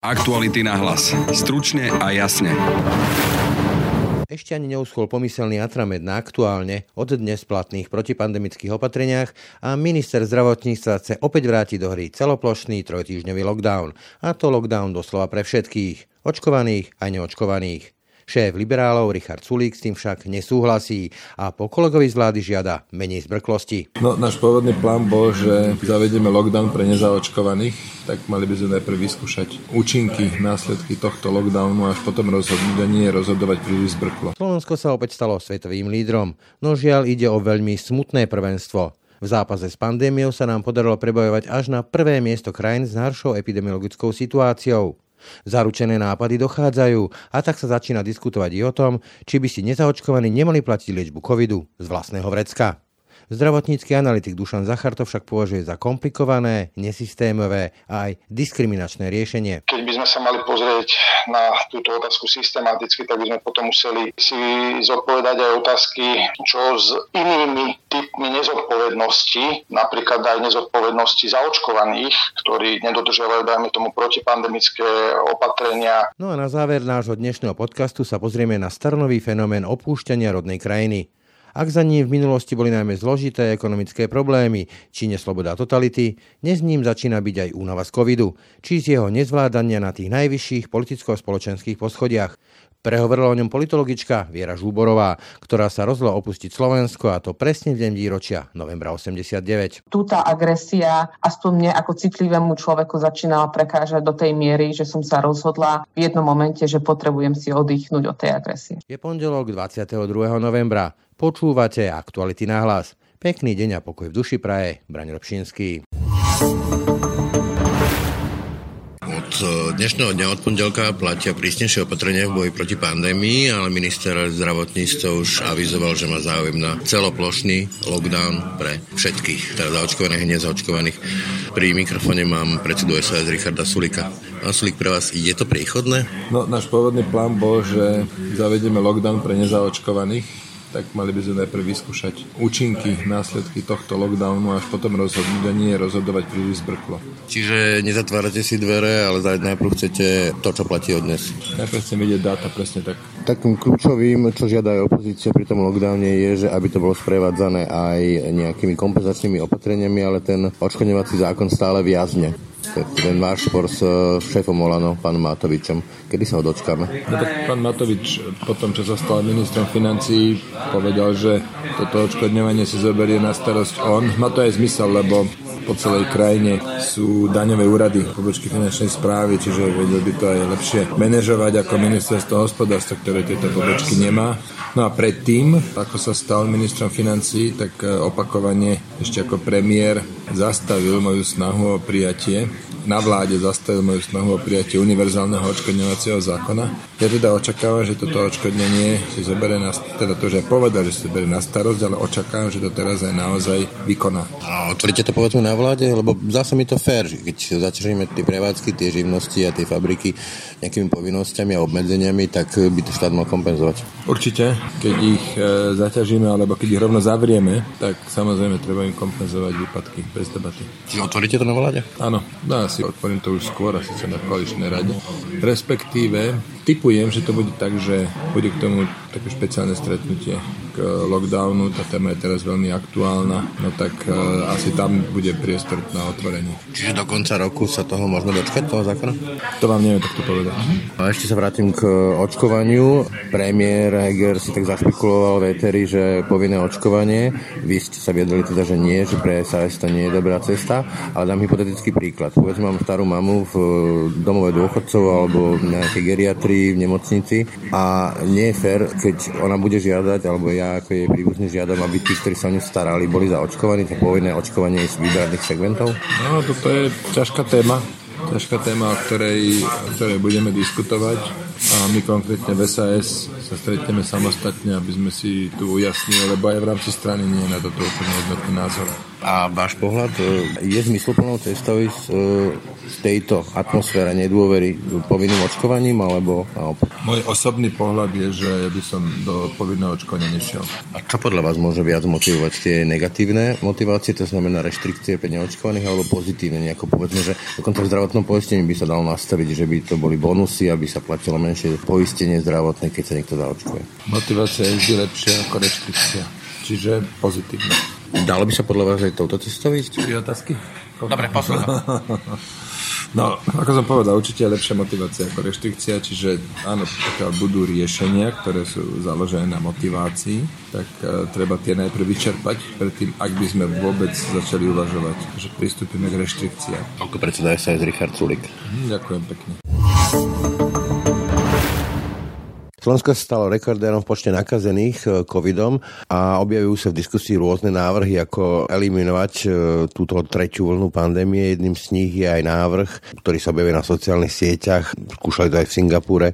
Aktuality na hlas. Stručne a jasne. Ešte ani neuschol pomyselný atramed na aktuálne od dnes platných protipandemických opatreniach a minister zdravotníctva chce opäť vrátiť do hry celoplošný trojtýždňový lockdown. A to lockdown doslova pre všetkých, očkovaných a neočkovaných. Šéf liberálov Richard Sulík s tým však nesúhlasí a po kolegovi z vlády žiada menej zbrklosti. No, náš pôvodný plán bol, že zavedieme lockdown pre nezaočkovaných, tak mali by sme najprv vyskúšať účinky, následky tohto lockdownu až potom rozhodnúť a nie rozhodovať príliš zbrklo. Slovensko sa opäť stalo svetovým lídrom, no žiaľ ide o veľmi smutné prvenstvo. V zápase s pandémiou sa nám podarilo prebojovať až na prvé miesto krajín s najhoršou epidemiologickou situáciou. Zaručené nápady dochádzajú a tak sa začína diskutovať i o tom, či by si nezaočkovaní nemali platiť liečbu covidu z vlastného vrecka. Zdravotnícky analytik Dušan Zachar to však považuje za komplikované, nesystémové a aj diskriminačné riešenie. Keď by sme sa mali pozrieť na túto otázku systematicky, tak by sme potom museli si zodpovedať aj otázky, čo s inými typmi nezodpovednosti, napríklad aj nezodpovednosti zaočkovaných, ktorí nedodržiavajú, dajme tomu, protipandemické opatrenia. No a na záver nášho dnešného podcastu sa pozrieme na starnový fenomén opúšťania rodnej krajiny. Ak za ním v minulosti boli najmä zložité ekonomické problémy, či nesloboda totality, dnes ním začína byť aj únava z covidu, či z jeho nezvládania na tých najvyšších politicko-spoločenských poschodiach. Prehovorila o ňom politologička Viera Žúborová, ktorá sa rozhodla opustiť Slovensko a to presne v deň výročia novembra 89. Túta agresia aspoň mne ako citlivému človeku začínala prekážať do tej miery, že som sa rozhodla v jednom momente, že potrebujem si oddychnúť od tej agresie. Je pondelok 22. novembra. Počúvate aktuality na hlas. Pekný deň a pokoj v duši praje. Braň Robšinský. Od dnešného dňa od pondelka platia prísnejšie opatrenia v boji proti pandémii, ale minister zdravotníctva už avizoval, že má záujem na celoplošný lockdown pre všetkých, teda zaočkovaných a nezaočkovaných. Pri mikrofóne mám predsedu SAS Richarda Sulika. Pán Sulik, pre vás je to priechodné? No, náš pôvodný plán bol, že zavedieme lockdown pre nezaočkovaných, tak mali by sme najprv vyskúšať účinky, následky tohto lockdownu až potom rozhodnúť a nie rozhodovať príliš zbrklo. Čiže nezatvárate si dvere, ale najprv chcete to, čo platí od dnes. Najprv chcem vidieť dáta, presne tak. Takým kľúčovým, čo žiada aj opozícia pri tom lockdowne je, že aby to bolo sprevádzané aj nejakými kompenzačnými opatreniami, ale ten odškodňovací zákon stále viazne ten váš spor s šéfom Olano, pánom Matovičom. Kedy sa ho dočkáme? No tak pán Matovič po tom, čo sa stal ministrom financií, povedal, že toto odškodňovanie si zoberie na starosť on. Má to aj zmysel, lebo po celej krajine sú daňové úrady, pobočky finančnej správy, čiže vedel by to aj lepšie manažovať ako ministerstvo hospodárstva, ktoré tieto pobočky nemá. No a predtým, ako sa stal ministrom financí, tak eh, opakovane ešte ako premiér zastavil moju snahu o prijatie na vláde zastavil moju snahu o prijatie univerzálneho odškodňovacieho zákona. Ja teda očakávam, že toto odškodnenie si zoberie na, teda to, že povedal, že si zoberie na starosť, ale očakávam, že to teraz aj naozaj vykoná. A otvrdíte to povedzme na vláde, lebo zase mi to fér, keď zaťažíme tie prevádzky, tie živnosti a tie fabriky nejakými povinnosťami a obmedzeniami, tak by to štát mal kompenzovať. Určite, keď ich e, zaťažíme alebo keď ich rovno zavrieme, tak samozrejme treba im kompenzovať výpadky bez debaty. Čiže otvoríte to na vláde? Áno, no, asi odporím to už skôr, asi sa na koaličnej rade. Respektíve, typujem, že to bude tak, že bude k tomu také špeciálne stretnutie k lockdownu, tá téma je teraz veľmi aktuálna, no tak uh, asi tam bude priestor na otvorenie. Čiže do konca roku sa toho môžeme dočkať, toho zákona? To vám neviem takto povedať. A ešte sa vrátim k očkovaniu. Premiér Heger si tak zašpekuloval v Eteri, že povinné očkovanie. Vy ste sa viedli teda, že nie, že pre SAS to nie je dobrá cesta, ale dám hypotetický príklad. Povedzme, mám starú mamu v domove dôchodcov alebo nejakej geriatrii v nemocnici a nie je fér, keď ona bude žiadať, alebo ja ako jej príbuzný žiadam, aby tí, ktorí sa o ňu starali, boli zaočkovaní, to povinné očkovanie z výberných segmentov? No, toto je ťažká téma ťažká téma, o ktorej, o ktorej budeme diskutovať a my konkrétne v SAS sa stretneme samostatne, aby sme si tu ujasnili, lebo aj v rámci strany nie je na toto úplne jednotný názor. A váš pohľad e, je zmysluplnou cestou ísť z tejto atmosféry nedôvery povinným očkovaním, alebo naopak? Môj osobný pohľad je, že ja by som do povinného očkovania nešiel. A čo podľa vás môže viac motivovať? Tie negatívne motivácie, to znamená reštrikcie pre neočkovaných, alebo pozitívne? Nejako povedzme, že dokonca v zdravotnom poistení by sa dalo nastaviť, že by to boli bonusy, aby sa platilo menšie poistenie zdravotné, keď sa niekto zaočkuje. Motivácia je vždy lepšia ako reštrikcia. Čiže pozitívne. Dalo by sa podľa vás aj touto cestou ísť? Otázky? Dobre, poslúcham. No, ako som povedal, určite je lepšia motivácia ako reštrikcia, čiže áno, pokiaľ budú riešenia, ktoré sú založené na motivácii, tak uh, treba tie najprv vyčerpať, predtým, ak by sme vôbec začali uvažovať, že pristúpime k reštrikciám. Ako predseda SAS Richard Sulik. Hm, ďakujem pekne. Slovensko sa stalo rekordérom v počte nakazených e, covidom a objavujú sa v diskusii rôzne návrhy, ako eliminovať e, túto tretiu vlnu pandémie. Jedným z nich je aj návrh, ktorý sa objavuje na sociálnych sieťach, skúšali to aj v Singapúre,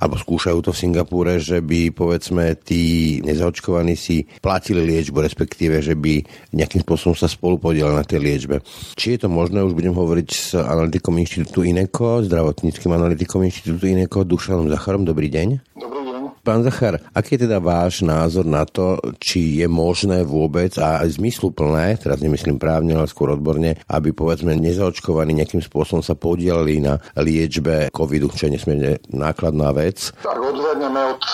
alebo skúšajú to v Singapúre, že by povedzme tí nezaočkovaní si platili liečbu, respektíve, že by nejakým spôsobom sa spolu podielali na tej liečbe. Či je to možné, už budem hovoriť s analytikom Inštitútu INECO, zdravotníckým analytikom Inštitútu INECO, Dušanom Zacharom. Dobrý deň. Dobrý. Pán Zachar, aký je teda váš názor na to, či je možné vôbec a zmysluplné, teraz nemyslím právne, ale skôr odborne, aby povedzme nezaočkovaní nejakým spôsobom sa podielali na liečbe covidu, čo je nesmierne nákladná vec? Ak odhľadneme od,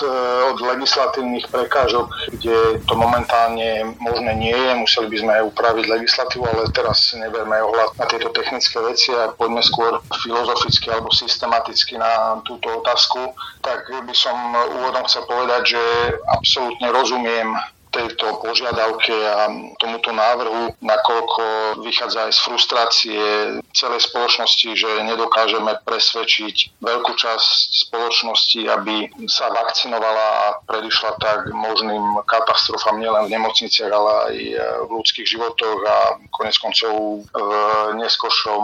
od legislatívnych prekážok, kde to momentálne možné nie je, museli by sme aj upraviť legislatívu, ale teraz neberme ohľad na tieto technické veci a poďme skôr filozoficky alebo systematicky na túto otázku, tak by som úvodom úvodom chcel povedať, že absolútne rozumiem tejto požiadavke a tomuto návrhu, nakoľko vychádza aj z frustrácie celej spoločnosti, že nedokážeme presvedčiť veľkú časť spoločnosti, aby sa vakcinovala a predišla tak možným katastrofám nielen v nemocniciach, ale aj v ľudských životoch a konec koncov v neskôršom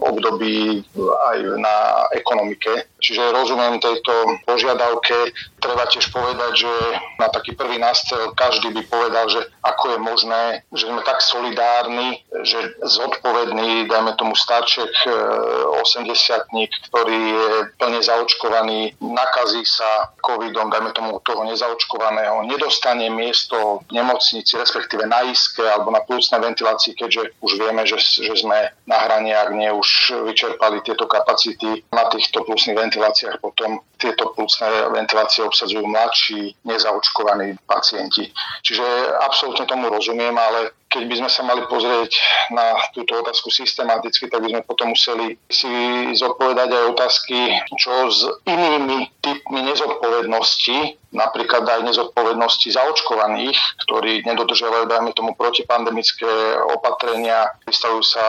období aj na ekonomike. Čiže rozumiem tejto požiadavke. Treba tiež povedať, že na taký prvý nástrel každý by povedal, že ako je možné, že sme tak solidárni, že zodpovedný, dajme tomu starček 80 e, ktorý je plne zaočkovaný, nakazí sa covidom, dajme tomu toho nezaočkovaného, nedostane miesto v nemocnici, respektíve na iske alebo na plúcnej ventilácii, keďže už vieme, že, že sme na hrane, ak nie už vyčerpali tieto kapacity na týchto plúcnych ventiláciách potom tieto plúcne ventilácie obsadzujú mladší, nezaočkovaní pacienti. Čiže absolútne tomu rozumiem, ale keď by sme sa mali pozrieť na túto otázku systematicky, tak by sme potom museli si zodpovedať aj otázky, čo s inými typmi nezodpovednosti, napríklad aj nezodpovednosti zaočkovaných, ktorí nedodržiavajú, dajme tomu, protipandemické opatrenia, vystavujú sa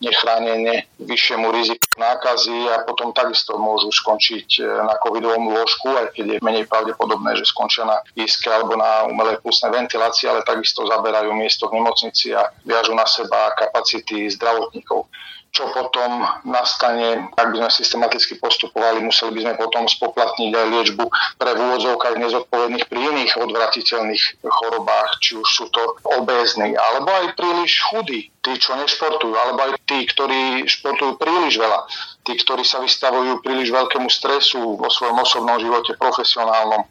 nechránene vyššiemu riziku nákazy a potom takisto môžu skončiť na covidovom lôžku, aj keď je menej pravdepodobné, že skončia na iske alebo na umelej plusnej ventilácii, ale takisto zaberajú miesto v nemocnici a viažu na seba kapacity zdravotníkov. Čo potom nastane, ak by sme systematicky postupovali, museli by sme potom spoplatniť aj liečbu pre v úvodzovkách nezodpovedných pri iných odvratiteľných chorobách, či už sú to obézni, alebo aj príliš chudí, tí, čo nešportujú, alebo aj tí, ktorí športujú príliš veľa, tí, ktorí sa vystavujú príliš veľkému stresu vo svojom osobnom živote, profesionálnom,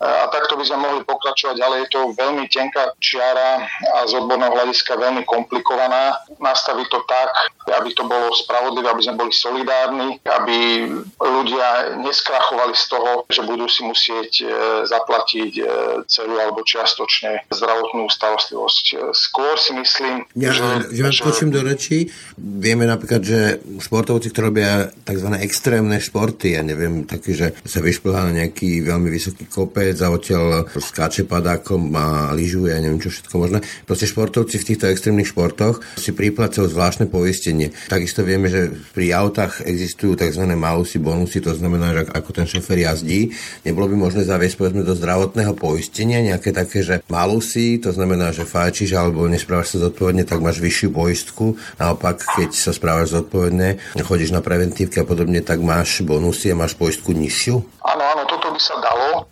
a takto by sme mohli pokračovať, ale je to veľmi tenká čiara a z odborného hľadiska veľmi komplikovaná. Nastaviť to tak, aby to bolo spravodlivé, aby sme boli solidárni, aby ľudia neskrachovali z toho, že budú si musieť e, zaplatiť e, celú alebo čiastočne zdravotnú starostlivosť. Skôr si myslím, ja, že... Že vám skočím do rečí. Vieme napríklad, že športovci, ktorí robia tzv. extrémne športy, ja neviem, taký, že sa vyšplhá na nejaký veľmi vysoký kopec, bežec a odtiaľ skáče padákom a lyžuje a neviem čo všetko možné. Proste športovci v týchto extrémnych športoch si priplácajú zvláštne poistenie. Takisto vieme, že pri autách existujú tzv. malusy, bonusy, to znamená, že ako ten šofer jazdí, nebolo by možné zaviesť povedzme do zdravotného poistenia nejaké také, že malusy, to znamená, že fajčíš alebo nesprávaš sa zodpovedne, tak máš vyššiu poistku. Naopak, keď sa správaš zodpovedne, chodíš na preventívky a podobne, tak máš bonusy a máš poistku nižšiu? Áno, áno, toto by sa dalo,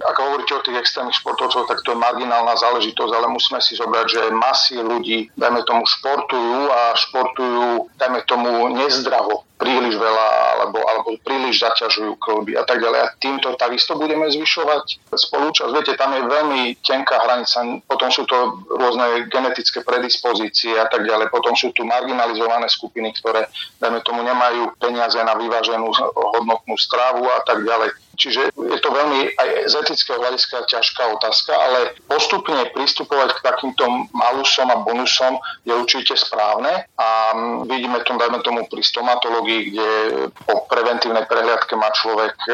ak hovoríte o tých extrémnych športovcov, tak to je marginálna záležitosť, ale musíme si zobrať, že masy ľudí, dajme tomu, športujú a športujú, dajme tomu, nezdravo príliš veľa alebo, alebo príliš zaťažujú klby a tak ďalej. A týmto takisto budeme zvyšovať spolúčasť. Viete, tam je veľmi tenká hranica, potom sú to rôzne genetické predispozície a tak ďalej, potom sú tu marginalizované skupiny, ktoré, dajme tomu, nemajú peniaze na vyváženú hodnotnú stravu a tak ďalej. Čiže je to veľmi aj z etického hľadiska ťažká otázka, ale postupne pristupovať k takýmto malusom a bonusom je určite správne. A vidíme to, dajme tomu, pri stomatológii, kde po preventívnej prehliadke má človek e,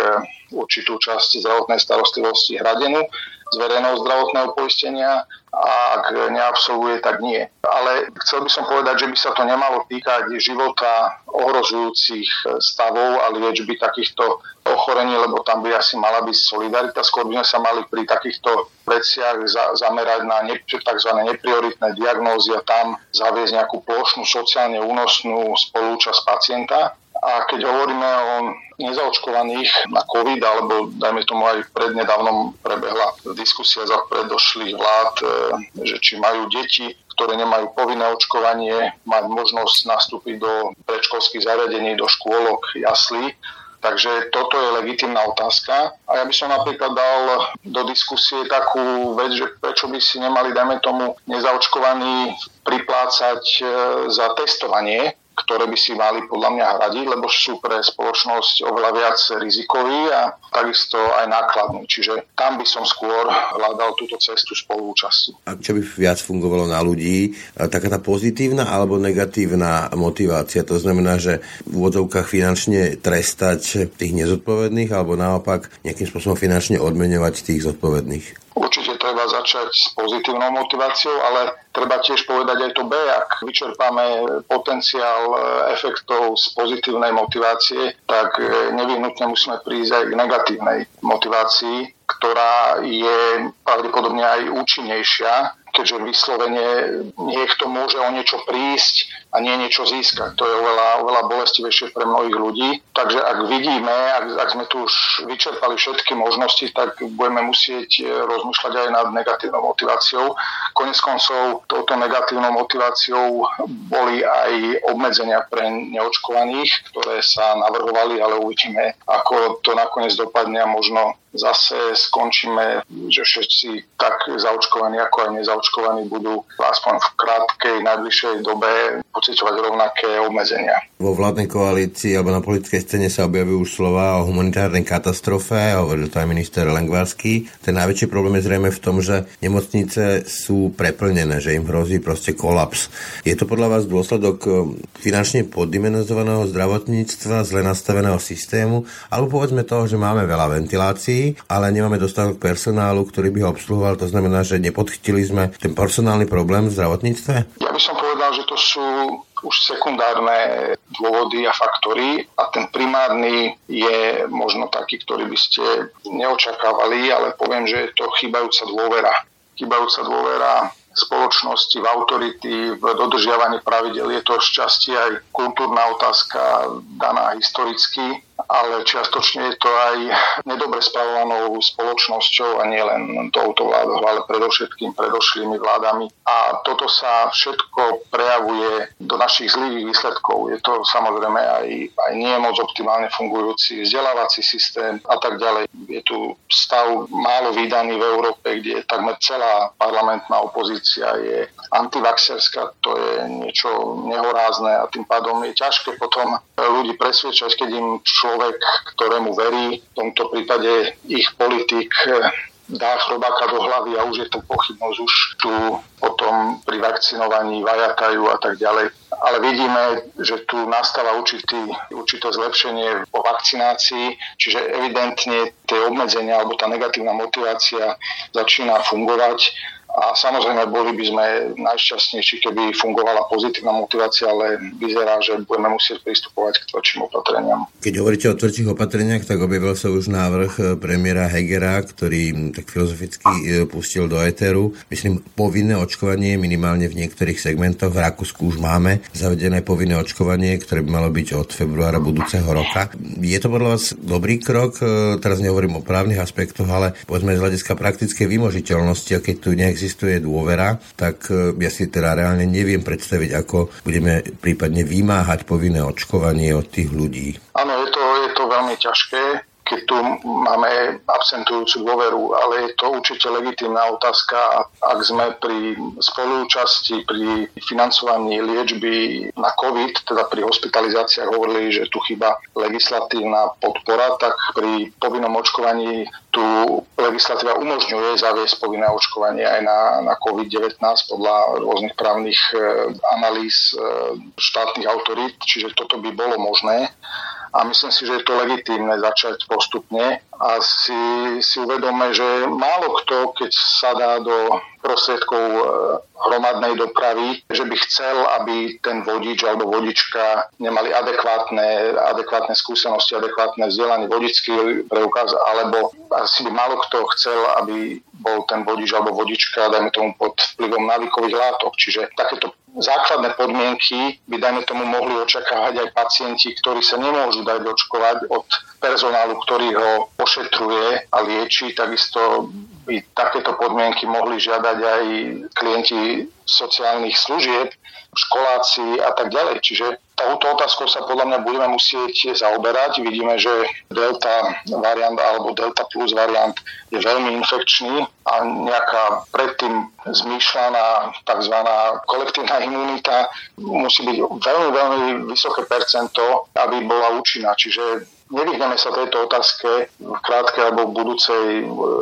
určitú časť zdravotnej starostlivosti hradenú z verejného zdravotného poistenia a ak neabsolvuje, tak nie. Ale chcel by som povedať, že by sa to nemalo týkať života ohrozujúcich stavov a liečby takýchto ochorení, lebo tam by asi mala byť solidarita. Skôr by sme sa mali pri takýchto veciach za, zamerať na ne, tzv. neprioritné diagnózy a tam zaviesť nejakú plošnú sociálne únosnú spolúčasť pacienta a keď hovoríme o nezaočkovaných na COVID, alebo dajme tomu aj prednedávnom prebehla diskusia za predošlých vlád, e, že či majú deti, ktoré nemajú povinné očkovanie, mať možnosť nastúpiť do predškolských zariadení, do škôlok, jaslí. Takže toto je legitimná otázka. A ja by som napríklad dal do diskusie takú vec, že prečo by si nemali, dajme tomu, nezaočkovaní priplácať e, za testovanie ktoré by si mali podľa mňa hradiť, lebo sú pre spoločnosť oveľa viac rizikoví a takisto aj nákladní. Čiže tam by som skôr hľadal túto cestu spolúčasti. A čo by viac fungovalo na ľudí? Taká tá pozitívna alebo negatívna motivácia? To znamená, že v úvodzovkách finančne trestať tých nezodpovedných alebo naopak nejakým spôsobom finančne odmeňovať tých zodpovedných? Určite začať s pozitívnou motiváciou, ale treba tiež povedať aj to B, ak vyčerpáme potenciál e, efektov z pozitívnej motivácie, tak e, nevyhnutne musíme prísť aj k negatívnej motivácii, ktorá je pravdepodobne aj účinnejšia keďže vyslovene niekto môže o niečo prísť a nie niečo získať. To je oveľa, oveľa bolestivejšie pre mnohých ľudí. Takže ak vidíme, ak, ak sme tu už vyčerpali všetky možnosti, tak budeme musieť rozmýšľať aj nad negatívnou motiváciou. Konec koncov touto negatívnou motiváciou boli aj obmedzenia pre neočkovaných, ktoré sa navrhovali, ale uvidíme, ako to nakoniec dopadne a možno zase skončíme, že všetci tak zaočkovaní ako aj nezaočkovaní budú aspoň v krátkej, najbližšej dobe pocitovať rovnaké obmedzenia. Vo vládnej koalícii alebo na politickej scéne sa objavujú už slova o humanitárnej katastrofe, hovoril to aj minister Lengvarský. Ten najväčší problém je zrejme v tom, že nemocnice sú preplnené, že im hrozí proste kolaps. Je to podľa vás dôsledok eh, finančne poddimenzovaného zdravotníctva, zle nastaveného systému, alebo povedzme toho, že máme veľa ventilácií, ale nemáme dostatok personálu, ktorý by ho obsluhoval, to znamená, že nepodchytili sme ten personálny problém v zdravotníctve? Ja by som povedal, že to sú už sekundárne dôvody a faktory a ten primárny je možno taký, ktorý by ste neočakávali, ale poviem, že je to chýbajúca dôvera. Chýbajúca dôvera spoločnosti, v autority, v dodržiavaní pravidel. Je to šťastie aj kultúrna otázka daná historicky ale čiastočne je to aj nedobre spravovanou spoločnosťou a nie len touto vládou, ale predovšetkým predošlými vládami. A toto sa všetko prejavuje do našich zlých výsledkov. Je to samozrejme aj, aj nie moc optimálne fungujúci vzdelávací systém a tak ďalej. Je tu stav málo vydaný v Európe, kde takmer celá parlamentná opozícia je antivaxerská. To je niečo nehorázne a tým pádom je ťažké potom ľudí presvedčať, keď im človek človek, ktorému verí, v tomto prípade ich politik eh, dá chrobáka do hlavy a už je to pochybnosť, už tu potom pri vakcinovaní vajatajú a tak ďalej. Ale vidíme, že tu nastáva určitý, určité zlepšenie po vakcinácii, čiže evidentne tie obmedzenia alebo tá negatívna motivácia začína fungovať a samozrejme boli by sme najšťastnejší, keby fungovala pozitívna motivácia, ale vyzerá, že budeme musieť pristupovať k tvrdším opatreniam. Keď hovoríte o tvrdších opatreniach, tak objavil sa už návrh e, premiéra Hegera, ktorý tak filozoficky e, pustil do éteru. Myslím, povinné očkovanie minimálne v niektorých segmentoch. V Rakúsku už máme zavedené povinné očkovanie, ktoré by malo byť od februára budúceho roka. Je to podľa vás dobrý krok? E, teraz nehovorím o právnych aspektoch, ale povedzme z hľadiska praktickej vymožiteľnosti, keď tu neexistuje dôvera, tak ja si teda reálne neviem predstaviť, ako budeme prípadne vymáhať povinné očkovanie od tých ľudí. Áno, je to, je to veľmi ťažké keď tu máme absentujúcu dôveru, ale je to určite legitímna otázka. Ak sme pri spolúčasti, pri financovaní liečby na COVID, teda pri hospitalizáciách hovorili, že tu chyba legislatívna podpora, tak pri povinnom očkovaní tu legislatíva umožňuje zaviesť povinné očkovanie aj na, na COVID-19 podľa rôznych právnych e, analýz e, štátnych autorít, čiže toto by bolo možné. A myslím si, že je to legitímne začať postupne a si, si uvedome, že málo kto, keď sa dá do prostriedkov e, hromadnej dopravy, že by chcel, aby ten vodič alebo vodička nemali adekvátne, adekvátne skúsenosti, adekvátne vzdelanie, vodický preukaz, alebo asi by málo kto chcel, aby bol ten vodič alebo vodička, dajme tomu pod vplyvom návykových látok. Čiže takéto základné podmienky by, dajme tomu, mohli očakávať aj pacienti, ktorí sa nemôžu dať očkovať od personálu, ktorý ho ošetruje a lieči. Takisto by takéto podmienky mohli žiadať aj klienti sociálnych služieb, školáci a tak ďalej. Čiže touto otázkou sa podľa mňa budeme musieť zaoberať. Vidíme, že delta variant alebo delta plus variant je veľmi infekčný a nejaká predtým zmýšľaná tzv. kolektívna imunita musí byť veľmi, veľmi vysoké percento, aby bola účinná. Čiže nevyhneme sa tejto otázke v krátkej alebo v budúcej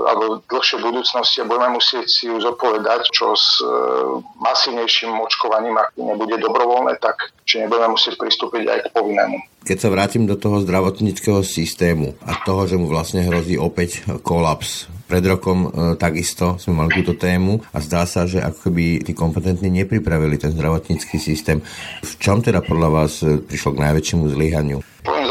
alebo dlhšej budúcnosti a budeme musieť si ju zodpovedať, čo s e, masívnejším očkovaním, ak nebude dobrovoľné, tak či nebudeme musieť pristúpiť aj k povinnému. Keď sa vrátim do toho zdravotníckého systému a toho, že mu vlastne hrozí opäť kolaps, pred rokom e, takisto sme mali túto tému a zdá sa, že ako keby tí kompetentní nepripravili ten zdravotnícky systém. V čom teda podľa vás e, prišlo k najväčšiemu zlyhaniu?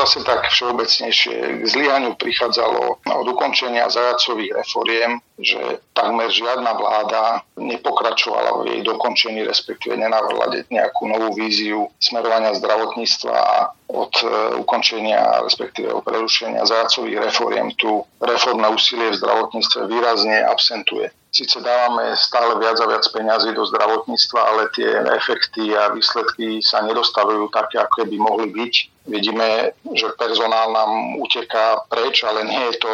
Zase tak všeobecnejšie. K zlyhaniu prichádzalo od ukončenia zajacových reforiem, že takmer žiadna vláda nepokračovala v jej dokončení, respektíve nenavrhla nejakú novú víziu smerovania zdravotníctva a od e, ukončenia, respektíve od prerušenia zajacových reforiem tu reformné úsilie v zdravotníctve výrazne absentuje. Sice dávame stále viac a viac peňazí do zdravotníctva, ale tie efekty a výsledky sa nedostavujú také, ako by mohli byť. Vidíme, že personál nám uteká preč, ale nie je to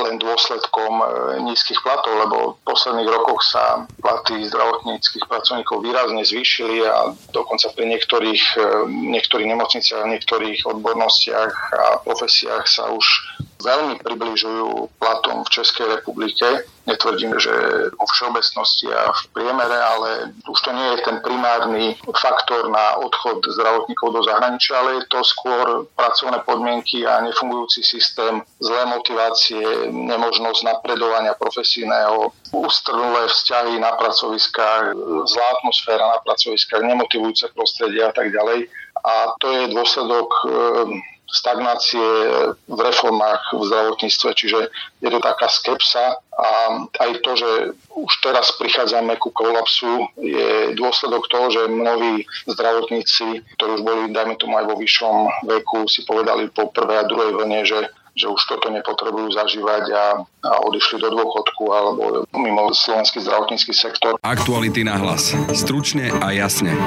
len dôsledkom e, nízkych platov, lebo v posledných rokoch sa platy zdravotníckých pracovníkov výrazne zvýšili a dokonca pri niektorých, e, niektorých nemocniciach, odbornostiach a profesiách sa už veľmi približujú platom v Českej republike. Netvrdím, že vo všeobecnosti a v priemere, ale už to nie je ten primárny faktor na odchod zdravotníkov do zahraničia, ale je to skôr pracovné podmienky a nefungujúci systém, zlé motivácie, nemožnosť napredovania profesijného, ústrnulé vzťahy na pracoviskách, zlá atmosféra na pracoviskách, nemotivujúce prostredie a tak ďalej. A to je dôsledok stagnácie v reformách v zdravotníctve, čiže je to taká skepsa a aj to, že už teraz prichádzame ku kolapsu, je dôsledok toho, že mnohí zdravotníci, ktorí už boli, dajme tomu aj vo vyššom veku, si povedali po prvej a druhej vlne, že že už toto nepotrebujú zažívať a, a odišli do dôchodku alebo mimo slovenský zdravotnícky sektor. Aktuality na hlas. Stručne a jasne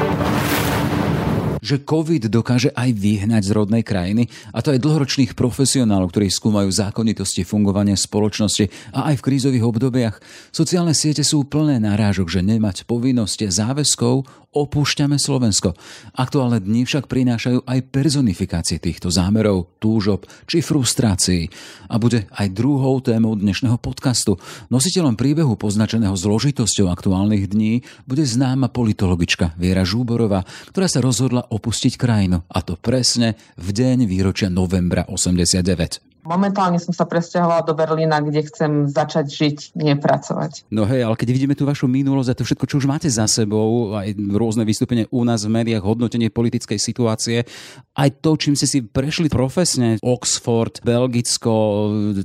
že COVID dokáže aj vyhnať z rodnej krajiny, a to aj dlhoročných profesionálov, ktorí skúmajú zákonitosti fungovania spoločnosti a aj v krízových obdobiach. Sociálne siete sú plné nárážok, že nemať povinnosť záväzkov opúšťame Slovensko. Aktuálne dni však prinášajú aj personifikácie týchto zámerov, túžob či frustrácií. A bude aj druhou témou dnešného podcastu. Nositeľom príbehu poznačeného zložitosťou aktuálnych dní bude známa politologička Viera Žúborová, ktorá sa rozhodla opustiť krajinu. A to presne v deň výročia novembra 89. Momentálne som sa presťahovala do Berlína, kde chcem začať žiť, nepracovať. No hej, ale keď vidíme tú vašu minulosť a to všetko, čo už máte za sebou, aj rôzne vystúpenie u nás v médiách, hodnotenie politickej situácie, aj to, čím ste si prešli profesne, Oxford, Belgicko,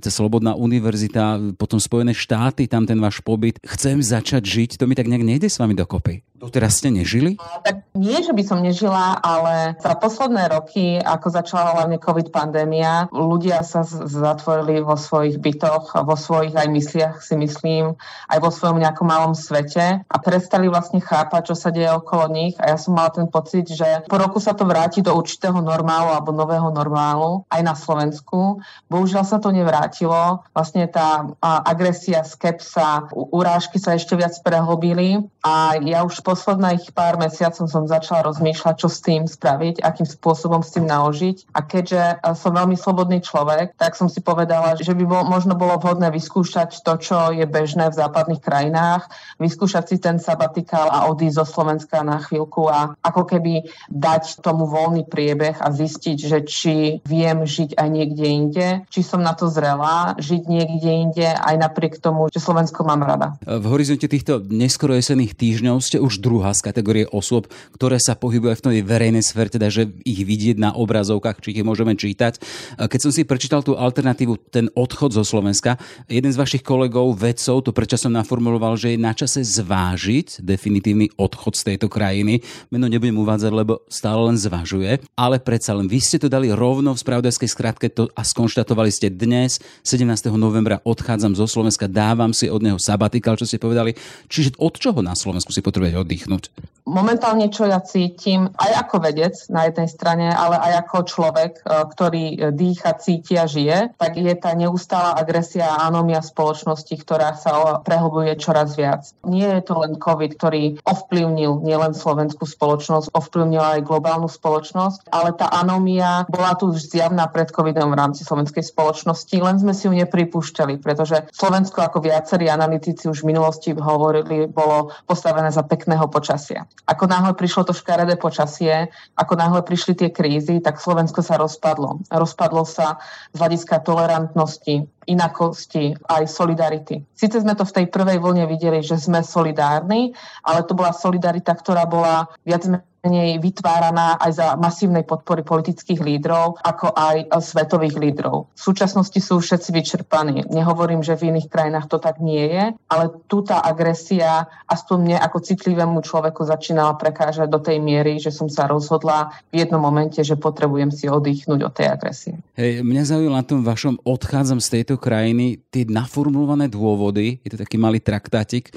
tá Slobodná univerzita, potom Spojené štáty, tam ten váš pobyt. Chcem začať žiť, to mi tak nejak nejde s vami dokopy. Doteraz ste nežili? Tak nie, že by som nežila, ale za posledné roky, ako začala hlavne COVID pandémia, ľudia sa zatvorili vo svojich bytoch, vo svojich aj mysliach si myslím, aj vo svojom nejakom malom svete a prestali vlastne chápať, čo sa deje okolo nich a ja som mala ten pocit, že po roku sa to vráti do určitého normálu alebo nového normálu aj na Slovensku. Bohužiaľ sa to nevrátilo. Vlastne tá agresia, skepsa, urážky sa ešte viac prehlbili a ja už posledných pár mesiacov som začala rozmýšľať, čo s tým spraviť, akým spôsobom s tým naložiť. A keďže e, som veľmi slobodný človek, tak som si povedala, že by bol, možno bolo vhodné vyskúšať to, čo je bežné v západných krajinách, vyskúšať si ten sabatikál a odísť zo Slovenska na chvíľku a ako keby dať tomu voľný priebeh a zistiť, že či viem žiť aj niekde inde, či som na to zrela, žiť niekde inde aj napriek tomu, že Slovensko mám rada. V horizonte týchto neskoro jesených týždňov ste už druhá z kategórie osôb, ktoré sa pohybujú v tej verejnej sfére, teda že ich vidieť na obrazovkách, či ich môžeme čítať. Keď som si prečítal tú alternatívu, ten odchod zo Slovenska, jeden z vašich kolegov, vedcov, to predčasom naformuloval, že je na čase zvážiť definitívny odchod z tejto krajiny. Meno nebudem uvádzať, lebo stále len zvažuje, ale predsa len vy ste to dali rovno v spravodajskej skratke to a skonštatovali ste dnes, 17. novembra odchádzam zo Slovenska, dávam si od neho sabatikál, čo ste povedali. Čiže od čoho na Slovensku si potrebujete oddychnúť? Momentálne, čo ja cítim, aj ako vedec na jednej strane, ale aj ako človek, e, ktorý e, dýcha, cíti a žije, tak je tá neustála agresia a anomia spoločnosti, ktorá sa prehlbuje čoraz viac. Nie je to len COVID, ktorý ovplyvnil nielen slovenskú spoločnosť, ovplyvnil aj globálnu spoločnosť, ale tá anomia bola tu už zjavná pred COVIDom v rámci slovenskej spoločnosti, len sme si ju nepripúšťali, pretože Slovensko, ako viacerí analytici už v minulosti hovorili, bolo postavené za pekného počasia. Ako náhle prišlo to škaredé počasie, ako náhle prišli tie krízy, tak Slovensko sa rozpadlo. Rozpadlo sa z hľadiska tolerantnosti, inakosti, aj solidarity. Sice sme to v tej prvej vlne videli, že sme solidárni, ale to bola solidarita, ktorá bola viac menej vytváraná aj za masívnej podpory politických lídrov, ako aj svetových lídrov. V súčasnosti sú všetci vyčerpaní. Nehovorím, že v iných krajinách to tak nie je, ale tu tá agresia aspoň mne ako citlivému človeku začínala prekážať do tej miery, že som sa rozhodla v jednom momente, že potrebujem si oddychnúť od tej agresie. Hej, mňa zaujíma na tom vašom odchádzam z tejto krajiny tie naformulované dôvody, je to taký malý traktátik,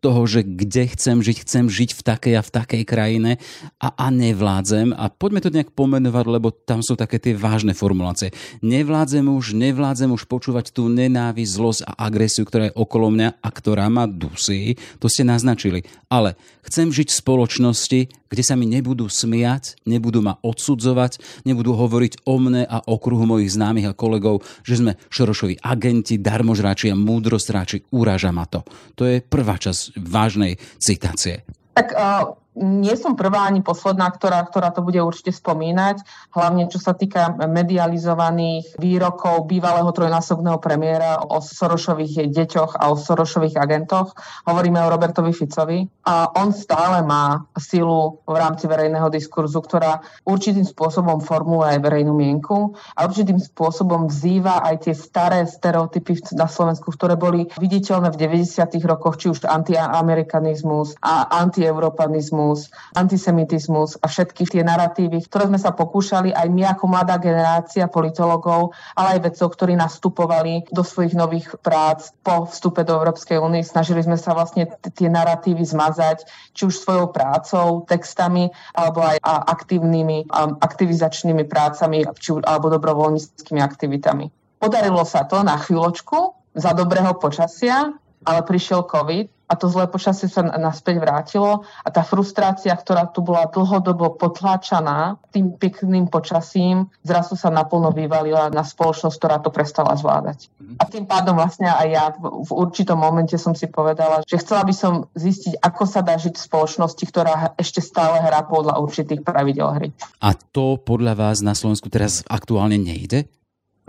toho, že kde chcem žiť, chcem žiť v takej a v takej krajine a, a nevládzem. A poďme to nejak pomenovať, lebo tam sú také tie vážne formulácie. Nevládzem už, nevládzem už počúvať tú nenávisť, zlosť a agresiu, ktorá je okolo mňa a ktorá ma dusí. To ste naznačili. Ale chcem žiť v spoločnosti, kde sa mi nebudú smiať, nebudú ma odsudzovať, nebudú hovoriť o mne a okruhu mojich známych a kolegov, že sme Šorošovi agenti, darmožráči a múdrostráči, uráža ma to. To je prvá časť vážnej citácie. Tak uh, nie som prvá ani posledná, ktorá, ktorá to bude určite spomínať, hlavne čo sa týka medializovaných výrokov bývalého trojnásobného premiéra o Sorošových deťoch a o Sorošových agentoch. Hovoríme o Robertovi Ficovi. A on stále má silu v rámci verejného diskurzu, ktorá určitým spôsobom formuje aj verejnú mienku a určitým spôsobom vzýva aj tie staré stereotypy na Slovensku, ktoré boli viditeľné v 90. rokoch, či už antiamerikanizmus a antieuropanizmus rasizmus, antisemitizmus a všetky tie narratívy, ktoré sme sa pokúšali aj my ako mladá generácia politologov, ale aj vedcov, ktorí nastupovali do svojich nových prác po vstupe do Európskej únie. Snažili sme sa vlastne tie narratívy zmazať, či už svojou prácou, textami, alebo aj aktívnymi, aktivizačnými prácami, či, alebo dobrovoľníckými aktivitami. Podarilo sa to na chvíľočku za dobrého počasia, ale prišiel COVID a to zlé počasie sa naspäť vrátilo a tá frustrácia, ktorá tu bola dlhodobo potláčaná tým pekným počasím, zrazu sa naplno vyvalila na spoločnosť, ktorá to prestala zvládať. A tým pádom vlastne aj ja v určitom momente som si povedala, že chcela by som zistiť, ako sa dá žiť v spoločnosti, ktorá ešte stále hrá podľa určitých pravidel hry. A to podľa vás na Slovensku teraz aktuálne nejde?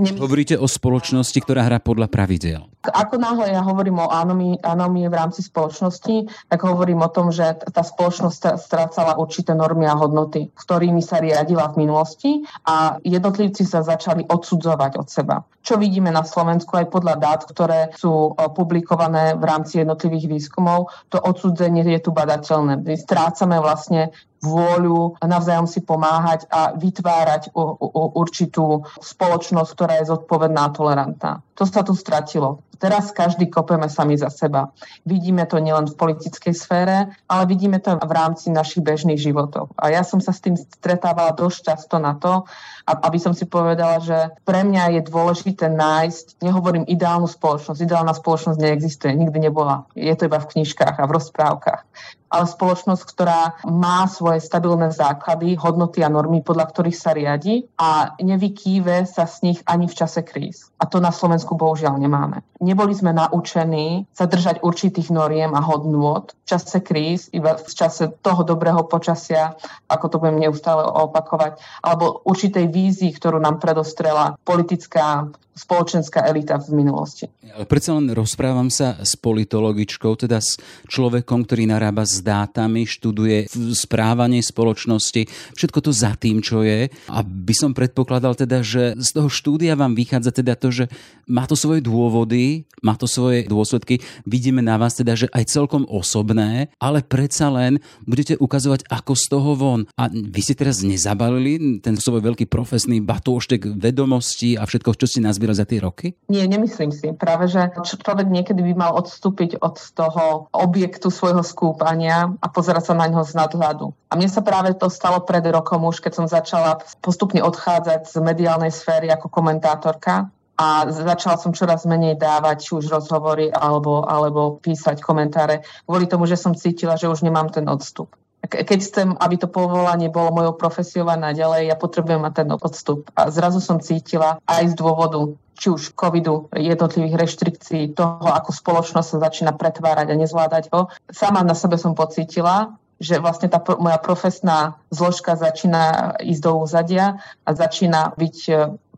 Hovoríte o spoločnosti, ktorá hrá podľa pravidel. Ako náhle ja hovorím o anomii, anomii v rámci spoločnosti, tak hovorím o tom, že tá spoločnosť strácala určité normy a hodnoty, ktorými sa riadila v minulosti a jednotlivci sa začali odsudzovať od seba. Čo vidíme na Slovensku aj podľa dát, ktoré sú publikované v rámci jednotlivých výskumov, to odsudzenie je tu badateľné. My strácame vlastne vôľu navzájom si pomáhať a vytvárať u, u, určitú spoločnosť, ktorá je zodpovedná a tolerantná. To sa tu stratilo. Teraz každý kopeme sami za seba. Vidíme to nielen v politickej sfére, ale vidíme to v rámci našich bežných životov. A ja som sa s tým stretávala dosť často na to, aby som si povedala, že pre mňa je dôležité nájsť, nehovorím ideálnu spoločnosť, ideálna spoločnosť neexistuje, nikdy nebola. Je to iba v knižkách a v rozprávkach ale spoločnosť, ktorá má svoje stabilné základy, hodnoty a normy, podľa ktorých sa riadi a nevykýve sa z nich ani v čase kríz. A to na Slovensku bohužiaľ nemáme. Neboli sme naučení sa držať určitých noriem a hodnôt v čase kríz, iba v čase toho dobrého počasia, ako to budem neustále opakovať, alebo určitej vízii, ktorú nám predostrela politická spoločenská elita v minulosti. Ale predsa len rozprávam sa s politologičkou, teda s človekom, ktorý narába s dátami, študuje správanie spoločnosti, všetko to za tým, čo je. A by som predpokladal teda, že z toho štúdia vám vychádza teda to, že má to svoje dôvody, má to svoje dôsledky. Vidíme na vás teda, že aj celkom osobné, ale predsa len budete ukazovať, ako z toho von. A vy si teraz nezabalili ten svoj veľký profesný batúštek vedomostí a všetko, čo si nás nazbieral za tie roky? Nie, nemyslím si. Práve, že človek niekedy by mal odstúpiť od toho objektu svojho skúpania a pozerať sa na ňo z nadhľadu. A mne sa práve to stalo pred rokom už, keď som začala postupne odchádzať z mediálnej sféry ako komentátorka a začala som čoraz menej dávať už rozhovory alebo, alebo písať komentáre kvôli tomu, že som cítila, že už nemám ten odstup keď chcem, aby to povolanie bolo mojou profesiou a naďalej, ja potrebujem mať ten odstup. A zrazu som cítila aj z dôvodu či už covidu, jednotlivých reštrikcií, toho, ako spoločnosť sa začína pretvárať a nezvládať ho. Sama na sebe som pocítila, že vlastne tá moja profesná zložka začína ísť do úzadia a začína byť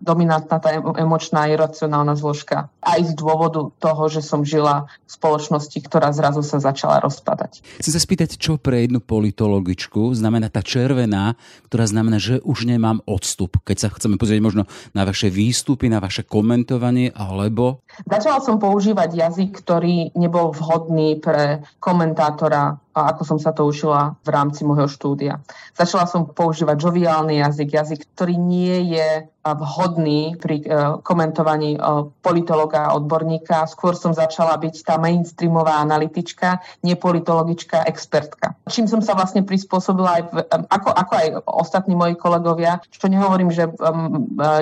dominantná tá emočná iracionálna zložka. Aj z dôvodu toho, že som žila v spoločnosti, ktorá zrazu sa začala rozpadať. Chcem sa spýtať, čo pre jednu politologičku znamená tá červená, ktorá znamená, že už nemám odstup. Keď sa chceme pozrieť možno na vaše výstupy, na vaše komentovanie, alebo... Začala som používať jazyk, ktorý nebol vhodný pre komentátora a ako som sa to učila v rámci môjho štúdia. Začala som používať joviálny jazyk, jazyk, ktorý nie je vhodný pri e, komentovaní e, politologa a odborníka. Skôr som začala byť tá mainstreamová analytička, nie politologička, expertka. Čím som sa vlastne prispôsobila aj, v, ako, ako aj ostatní moji kolegovia, čo nehovorím, že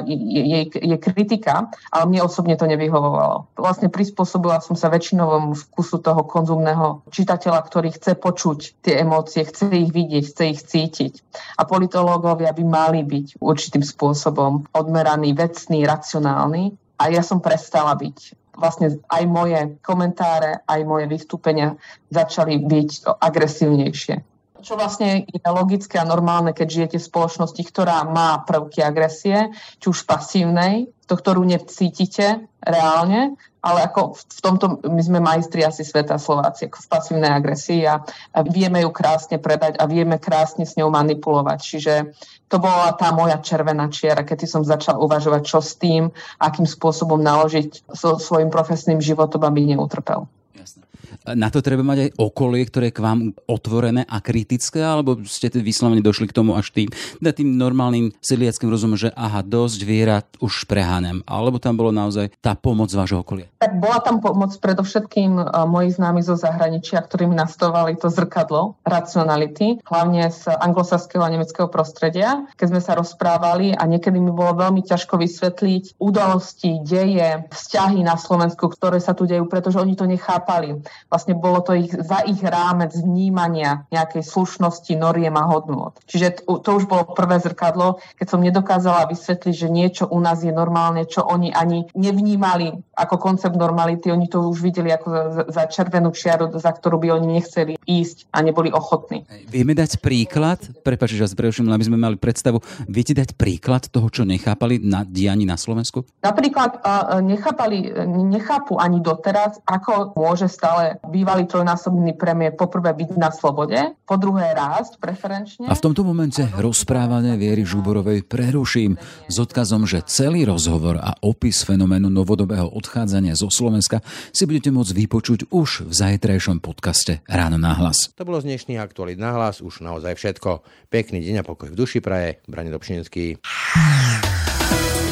je, je kritika, ale mne osobne to nevyhovovalo. Vlastne prispôsobila som sa väčšinovom vkusu toho konzumného čitateľa, ktorý chce počuť tie emócie, chce ich vidieť, chce ich cítiť. A politológovia by mali byť určitým spôsobom odmeraný, vecný, racionálny a ja som prestala byť. Vlastne aj moje komentáre, aj moje vystúpenia začali byť agresívnejšie. Čo vlastne je logické a normálne, keď žijete v spoločnosti, ktorá má prvky agresie, či už pasívnej, to, ktorú necítite reálne, ale ako v tomto my sme majstri asi sveta Slováci, ako v pasívnej agresii a, vieme ju krásne predať a vieme krásne s ňou manipulovať. Čiže to bola tá moja červená čiara, keď som začal uvažovať, čo s tým, akým spôsobom naložiť so svojím profesným životom, aby neutrpel. Na to treba mať aj okolie, ktoré je k vám otvorené a kritické, alebo ste vyslovene došli k tomu až tým, tým normálnym sedliackým rozumom, že aha, dosť vierat, už preháňam. Alebo tam bolo naozaj tá pomoc vášho okolia? Tak bola tam pomoc predovšetkým e, moji známi zo zahraničia, ktorí mi nastavovali to zrkadlo racionality, hlavne z anglosaského a nemeckého prostredia, keď sme sa rozprávali a niekedy mi bolo veľmi ťažko vysvetliť udalosti, deje, vzťahy na Slovensku, ktoré sa tu dejú, pretože oni to nechápali vlastne bolo to ich, za ich rámec vnímania nejakej slušnosti, noriem a hodnôt. Čiže to, to už bolo prvé zrkadlo, keď som nedokázala vysvetliť, že niečo u nás je normálne, čo oni ani nevnímali ako koncept normality, oni to už videli ako za, za červenú čiaru, za ktorú by oni nechceli ísť a neboli ochotní. Vieme dať príklad, prepáč, že vás preruším, aby sme mali predstavu, viete dať príklad toho, čo nechápali na dianí na Slovensku? Napríklad nechápali, nechápu ani doteraz, ako môže stále bývalý trojnásobný premiér poprvé byť na slobode, po druhé rásť preferenčne. A v tomto momente rozprávanie Viery Žuborovej preruším s odkazom, že celý rozhovor a opis fenoménu novodobého odchádzania zo Slovenska si budete môcť vypočuť už v zajtrajšom podcaste Ráno na hlas. To bolo z dnešných aktualít na hlas už naozaj všetko. Pekný deň a pokoj v duši praje. Brane Dobšinský.